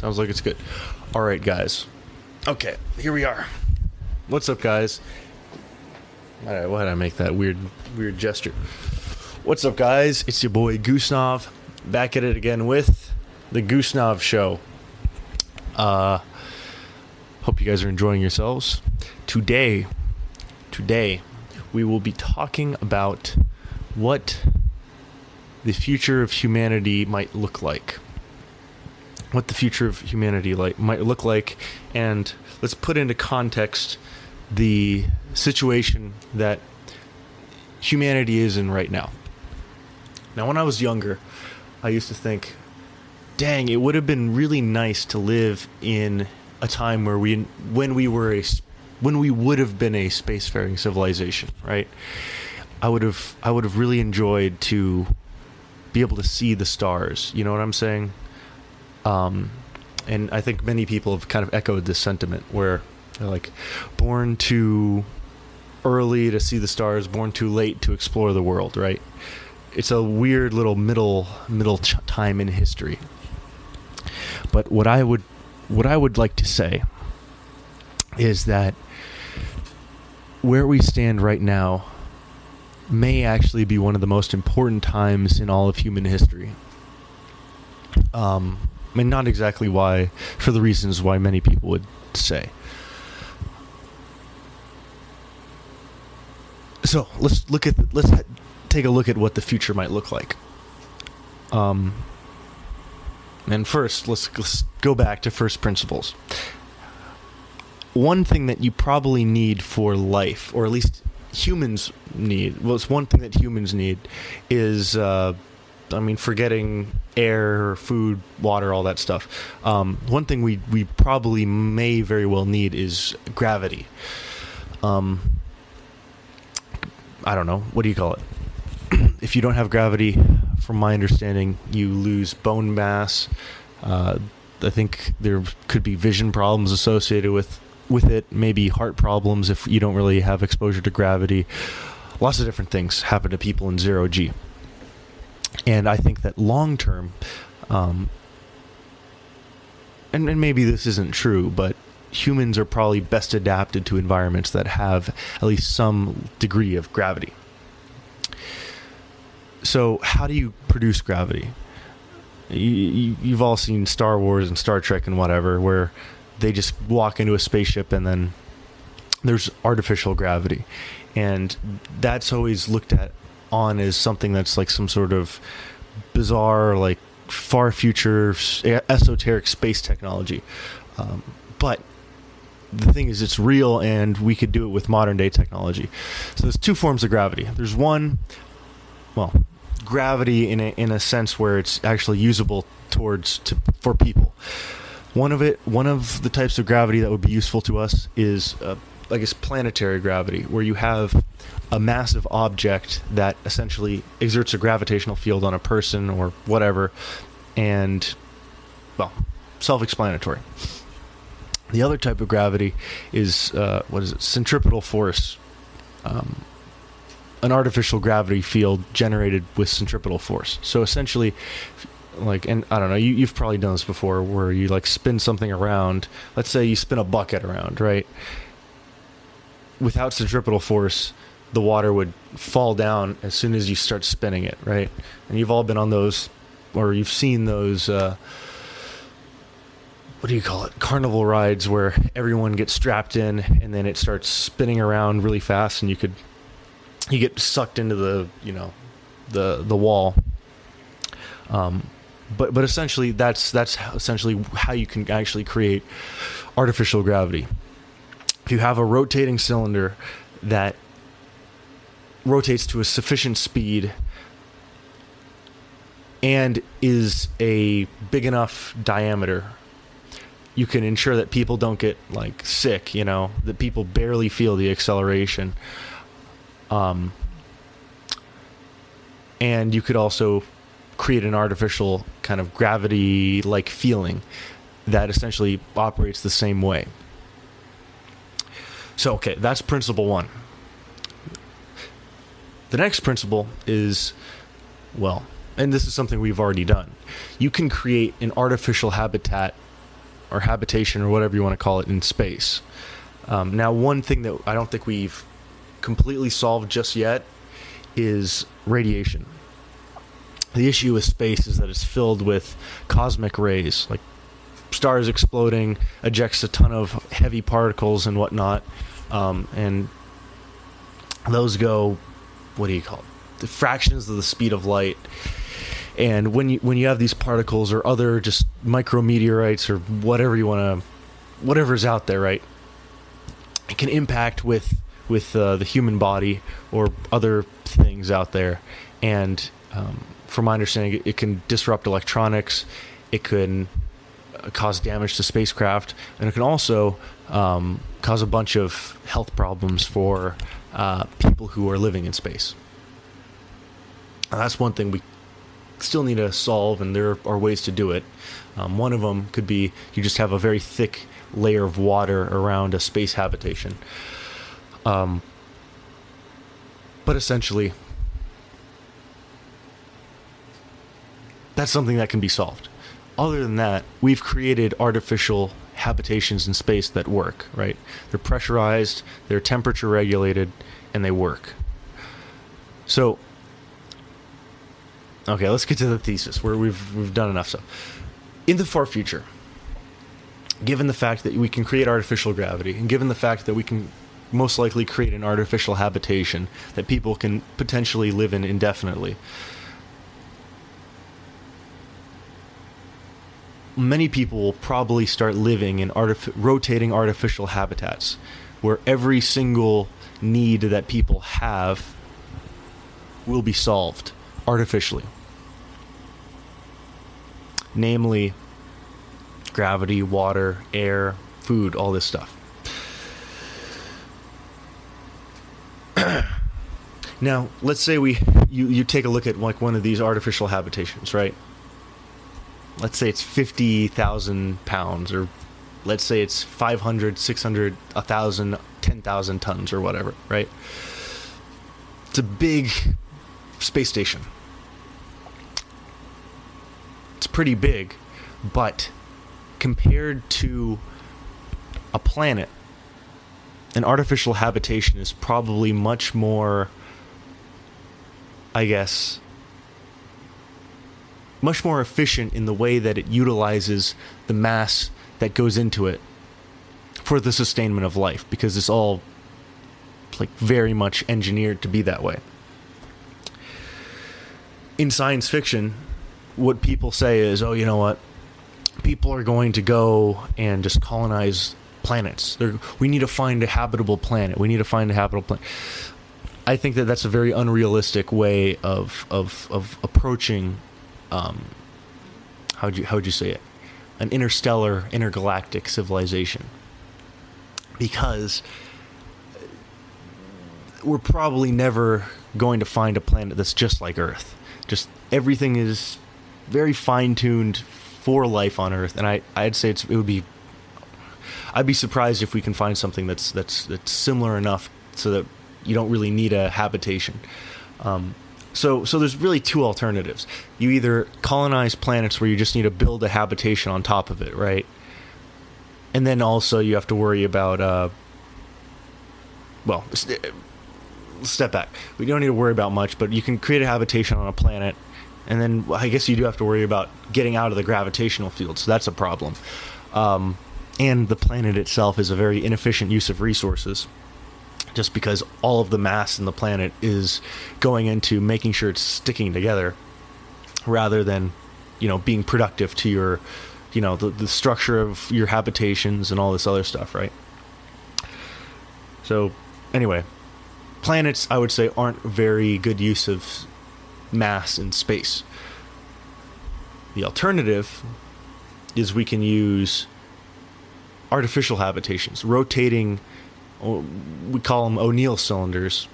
Sounds like it's good. All right, guys. Okay, here we are. What's up, guys? All right, why did I make that weird, weird gesture? What's up, guys? It's your boy Goosenov, back at it again with the Goosenov Show. Uh, hope you guys are enjoying yourselves. Today, today, we will be talking about what the future of humanity might look like. What the future of humanity like might look like, and let's put into context the situation that humanity is in right now. Now, when I was younger, I used to think, dang, it would have been really nice to live in a time where we, when we were a, when we would have been a spacefaring civilization, right? I would have, I would have really enjoyed to be able to see the stars. You know what I'm saying? Um, and I think many people have kind of echoed this sentiment where they're like, born too early to see the stars, born too late to explore the world, right? It's a weird little middle middle ch- time in history. But what I would what I would like to say is that where we stand right now may actually be one of the most important times in all of human history. Um, I mean, not exactly why, for the reasons why many people would say. So let's look at let's take a look at what the future might look like. Um, and first, let's, let's go back to first principles. One thing that you probably need for life, or at least humans need, well, it's one thing that humans need, is, uh, I mean, forgetting air, food, water, all that stuff. Um, one thing we, we probably may very well need is gravity. Um, I don't know. What do you call it? if you don't have gravity, from my understanding, you lose bone mass. Uh, I think there could be vision problems associated with with it. Maybe heart problems if you don't really have exposure to gravity. Lots of different things happen to people in zero g. And I think that long term, um, and, and maybe this isn't true, but humans are probably best adapted to environments that have at least some degree of gravity. So, how do you produce gravity? You, have all seen Star Wars and Star Trek and whatever, where they just walk into a spaceship and then there's artificial gravity. And that's always looked at on as something that's like some sort of bizarre, like far future, esoteric space technology. Um, but the thing is, it's real, and we could do it with modern day technology. So there's two forms of gravity. There's one, well, gravity in a in a sense where it's actually usable towards to, for people. One of it, one of the types of gravity that would be useful to us is, uh, I guess, planetary gravity, where you have a massive object that essentially exerts a gravitational field on a person or whatever, and well, self-explanatory. The other type of gravity is uh, what is it? Centripetal force, um, an artificial gravity field generated with centripetal force. So essentially, like, and I don't know, you, you've probably done this before, where you like spin something around. Let's say you spin a bucket around, right? Without centripetal force, the water would fall down as soon as you start spinning it, right? And you've all been on those, or you've seen those. Uh, what do you call it carnival rides where everyone gets strapped in and then it starts spinning around really fast and you could you get sucked into the you know the the wall um, but but essentially that's that's essentially how you can actually create artificial gravity if you have a rotating cylinder that rotates to a sufficient speed and is a big enough diameter you can ensure that people don't get like sick, you know, that people barely feel the acceleration. Um, and you could also create an artificial kind of gravity like feeling that essentially operates the same way. So, okay, that's principle one. The next principle is well, and this is something we've already done. You can create an artificial habitat or habitation or whatever you want to call it in space. Um, now, one thing that I don't think we've completely solved just yet is radiation. The issue with space is that it's filled with cosmic rays, like stars exploding ejects a ton of heavy particles and whatnot, um, and those go, what do you call it? The fractions of the speed of light. And when you when you have these particles or other just micrometeorites or whatever you want to, whatever's out there, right? It can impact with with uh, the human body or other things out there, and um, from my understanding, it, it can disrupt electronics. It can uh, cause damage to spacecraft, and it can also um, cause a bunch of health problems for uh, people who are living in space. And that's one thing we still need to solve, and there are ways to do it. Um, one of them could be you just have a very thick layer of water around a space habitation. Um, but essentially, that's something that can be solved. Other than that, we've created artificial habitations in space that work, right? They're pressurized, they're temperature regulated, and they work. So, okay, let's get to the thesis where we've we've done enough stuff. In the far future, given the fact that we can create artificial gravity, and given the fact that we can most likely create an artificial habitation that people can potentially live in indefinitely. Many people will probably start living in artif- rotating artificial habitats where every single need that people have will be solved artificially. Namely, gravity, water, air, food, all this stuff. now, let's say we you, you take a look at like one of these artificial habitations, right? Let's say it's 50,000 pounds or let's say it's 500, 600, 1,000, 10,000 tons or whatever, right? It's a big space station. It's pretty big, but compared to a planet, an artificial habitation is probably much more, I guess, much more efficient in the way that it utilizes the mass that goes into it for the sustainment of life because it's all like very much engineered to be that way. In science fiction, what people say is, "Oh, you know what? People are going to go and just colonize planets. They're, we need to find a habitable planet. We need to find a habitable planet." I think that that's a very unrealistic way of of of approaching. Um, how'd you how'd you say it? An interstellar, intergalactic civilization. Because we're probably never going to find a planet that's just like Earth. Just everything is very fine tuned for life on Earth, and I I'd say it would be. I'd be surprised if we can find something that's that's that's similar enough so that you don't really need a habitation. Um, so so there's really two alternatives. You either colonize planets where you just need to build a habitation on top of it, right? And then also you have to worry about uh, well, step back. We don't need to worry about much, but you can create a habitation on a planet, and then I guess you do have to worry about getting out of the gravitational field. So that's a problem. Um, and the planet itself is a very inefficient use of resources, just because all of the mass in the planet is going into making sure it's sticking together, rather than, you know, being productive to your, you know, the, the structure of your habitations and all this other stuff, right? So, anyway, planets, I would say, aren't very good use of mass in space. The alternative is we can use artificial habitations, rotating, we call them O'Neill cylinders,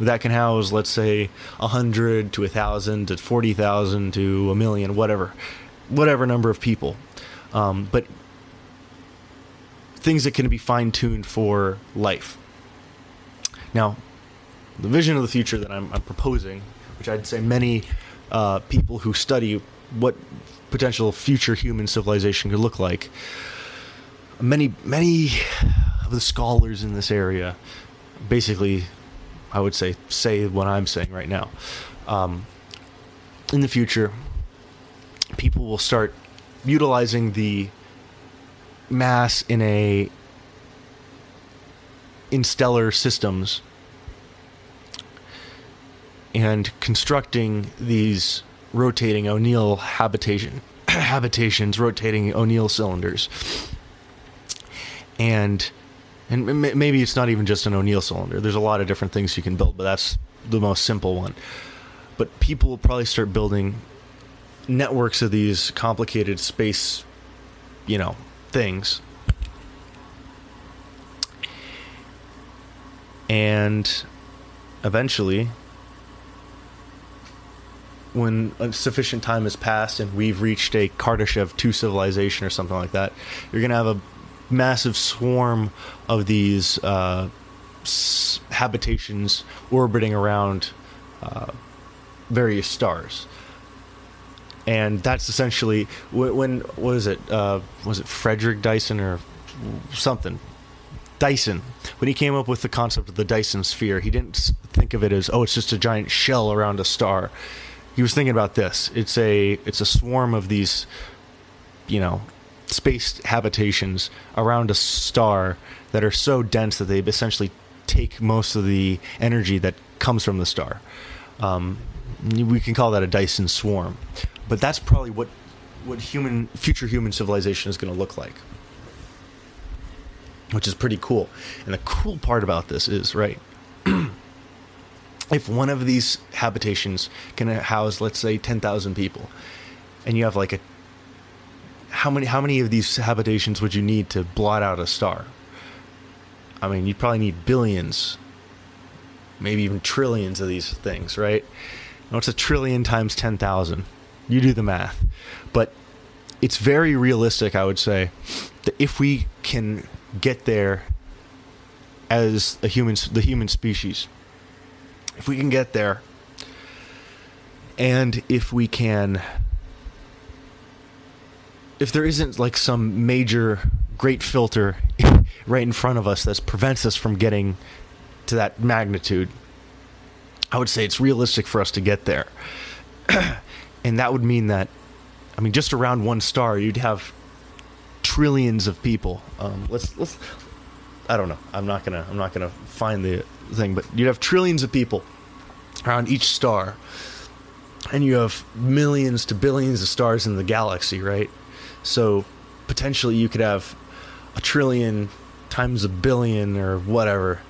that can house, let's say, 100 to 1,000 to 40,000 to a million, whatever, whatever number of people. Um, but things that can be fine tuned for life. Now, the vision of the future that I'm, I'm proposing, which I'd say many uh, people who study what potential future human civilization could look like. Many, many of the scholars in this area basically, I would say, say what I'm saying right now. Um, in the future, people will start utilizing the mass in a in stellar systems and constructing these rotating O'Neill habitation habitations, rotating O'Neill cylinders, and and maybe it's not even just an O'Neill cylinder. There's a lot of different things you can build, but that's the most simple one. But people will probably start building networks of these complicated space, you know, things. And eventually, when sufficient time has passed and we've reached a Kardashev 2 civilization or something like that, you're going to have a massive swarm of these uh, s- habitations orbiting around uh, various stars. And that's essentially when, when was it? Uh, was it Frederick Dyson or something? Dyson, when he came up with the concept of the Dyson sphere, he didn't think of it as oh, it's just a giant shell around a star he was thinking about this. It's a it's a swarm of these, you know, space habitations around a star that are so dense that they essentially take most of the energy that comes from the star. Um, we can call that a Dyson swarm, but that's probably what what human future human civilization is going to look like, which is pretty cool. And the cool part about this is right. if one of these habitations can house let's say 10,000 people and you have like a how many how many of these habitations would you need to blot out a star? I mean you'd probably need billions maybe even trillions of these things right? What's a trillion times 10,000 you do the math. But it's very realistic i would say that if we can get there as a human the human species if we can get there, and if we can, if there isn't like some major great filter right in front of us that prevents us from getting to that magnitude, I would say it's realistic for us to get there. and that would mean that, I mean, just around one star, you'd have trillions of people. Um, let's let's. I don't know. I'm not gonna. I'm not gonna find the thing, but you'd have trillions of people around each star, and you have millions to billions of stars in the galaxy, right? So potentially you could have a trillion times a billion or whatever.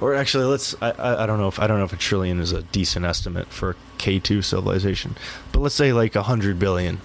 Or actually, let's. I, I, I don't know if I don't know if a trillion is a decent estimate for K two civilization, but let's say like a hundred billion,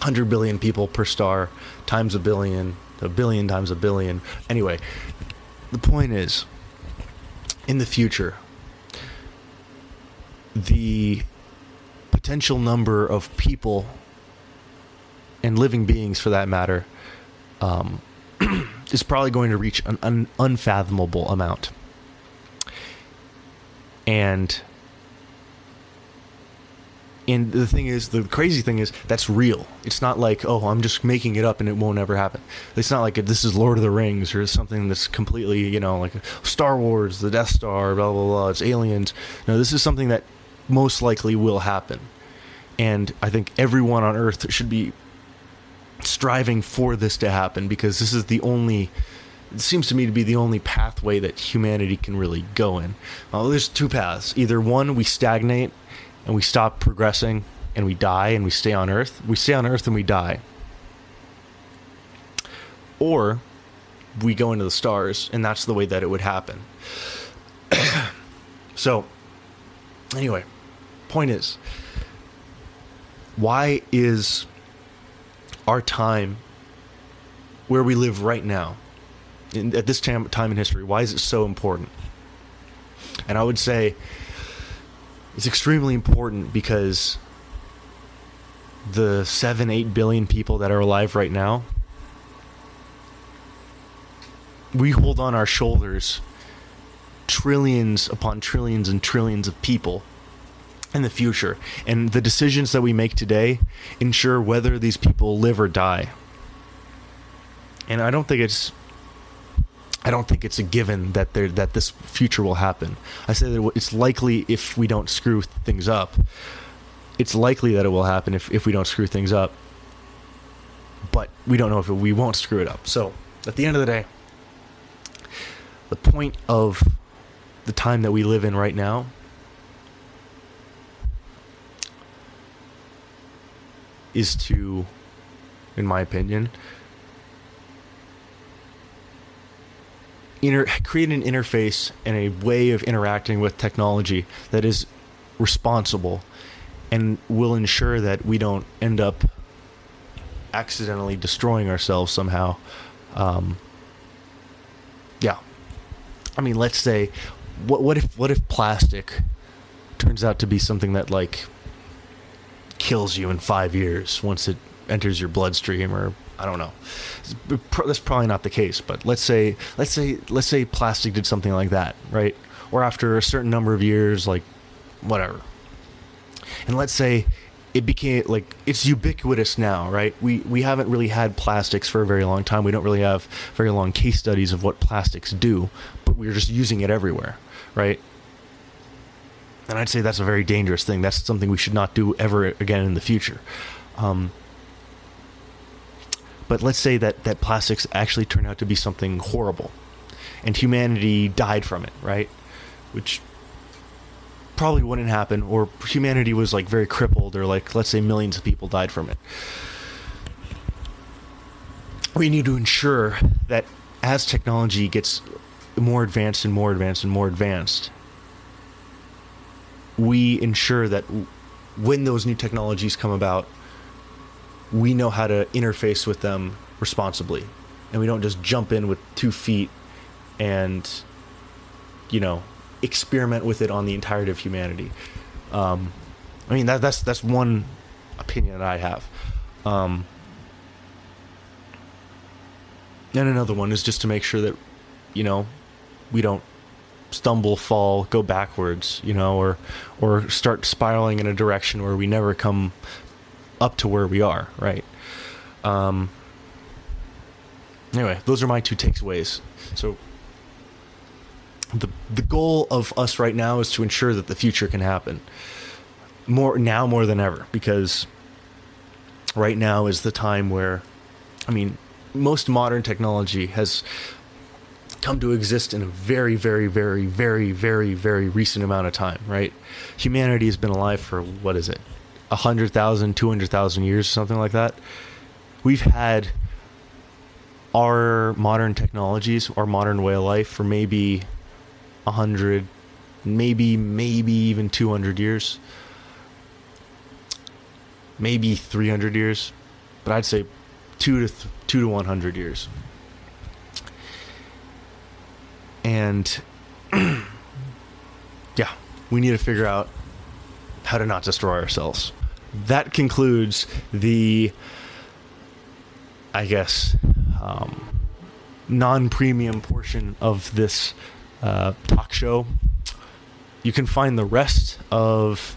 hundred billion people per star times a billion, a billion times a billion. Anyway, the point is, in the future, the potential number of people and living beings, for that matter, um, is probably going to reach an un- unfathomable amount. And and the thing is, the crazy thing is, that's real. It's not like, oh, I'm just making it up and it won't ever happen. It's not like this is Lord of the Rings or something that's completely, you know, like Star Wars, the Death Star, blah, blah, blah. It's aliens. No, this is something that most likely will happen. And I think everyone on Earth should be striving for this to happen because this is the only it seems to me to be the only pathway that humanity can really go in. Well, there's two paths. Either one, we stagnate and we stop progressing and we die and we stay on Earth. We stay on Earth and we die. Or we go into the stars and that's the way that it would happen. so, anyway, point is, why is our time where we live right now, in, at this time, time in history, why is it so important? And I would say it's extremely important because the seven, eight billion people that are alive right now, we hold on our shoulders trillions upon trillions and trillions of people in the future. And the decisions that we make today ensure whether these people live or die. And I don't think it's I don't think it's a given that there that this future will happen. I say that it's likely if we don't screw things up. It's likely that it will happen if, if we don't screw things up. But we don't know if we won't screw it up. So, at the end of the day, the point of the time that we live in right now is to, in my opinion, inter- create an interface and a way of interacting with technology that is responsible and will ensure that we don't end up accidentally destroying ourselves somehow. Um, yeah, I mean, let's say, what what if what if plastic turns out to be something that like kills you in five years once it enters your bloodstream or I don't know. That's probably not the case, but let's say let's say let's say plastic did something like that, right? Or after a certain number of years, like whatever. And let's say it became like it's ubiquitous now, right? We we haven't really had plastics for a very long time. We don't really have very long case studies of what plastics do, but we're just using it everywhere, right? And I'd say that's a very dangerous thing. That's something we should not do ever again in the future. Um, but let's say that, that plastics actually turn out to be something horrible and humanity died from it, right? Which probably wouldn't happen, or humanity was like very crippled, or like, let's say millions of people died from it. We need to ensure that as technology gets more advanced and more advanced and more advanced, we ensure that when those new technologies come about, we know how to interface with them responsibly. And we don't just jump in with two feet and you know experiment with it on the entirety of humanity. Um, i mean that, that's that's one opinion that i have. Um, and another one is just to make sure that you know we don't stumble fall go backwards you know or or start spiraling in a direction where we never come up to where we are, right? Um, anyway, those are my two takeaways. So the the goal of us right now is to ensure that the future can happen more now more than ever because right now is the time where I mean most modern technology has come to exist in a very very very very very very recent amount of time right humanity has been alive for what is it 100,000, 200,000 years, something like that. We've had our modern technologies, our modern way of life for maybe 100, maybe, maybe even 200 years. Maybe 300 years. But I'd say 2 to, th- 2 to 100 years. And yeah, we need to figure out how to not destroy ourselves that concludes the, I guess, um, non premium portion of this uh, talk show. You can find the rest of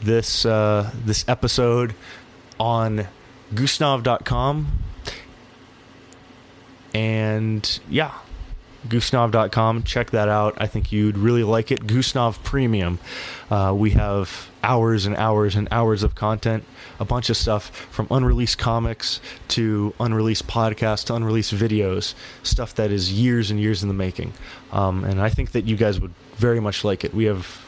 this uh, this episode on gusnov.com. And yeah, gusnov.com. Check that out. I think you'd really like it. Gusnov Premium. Uh, we have hours and hours and hours of content, a bunch of stuff from unreleased comics to unreleased podcasts to unreleased videos, stuff that is years and years in the making. Um, and I think that you guys would very much like it. We have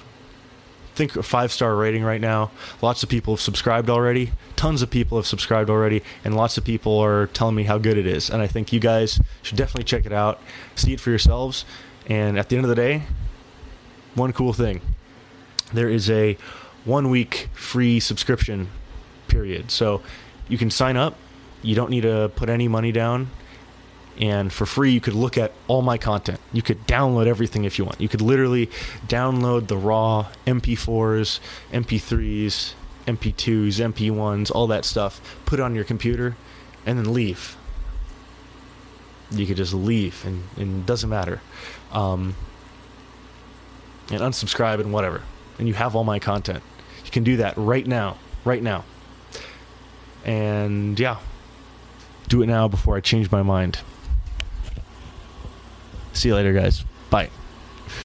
think a five star rating right now. Lots of people have subscribed already. Tons of people have subscribed already, and lots of people are telling me how good it is. And I think you guys should definitely check it out, see it for yourselves. And at the end of the day, one cool thing there is a one week free subscription period. So you can sign up. You don't need to put any money down and for free you could look at all my content you could download everything if you want you could literally download the raw mp4s mp3s mp2s mp1s all that stuff put it on your computer and then leave you could just leave and, and it doesn't matter um, and unsubscribe and whatever and you have all my content You can do that right now. Right now. And yeah, do it now before I change my mind. See you later, guys. Bye.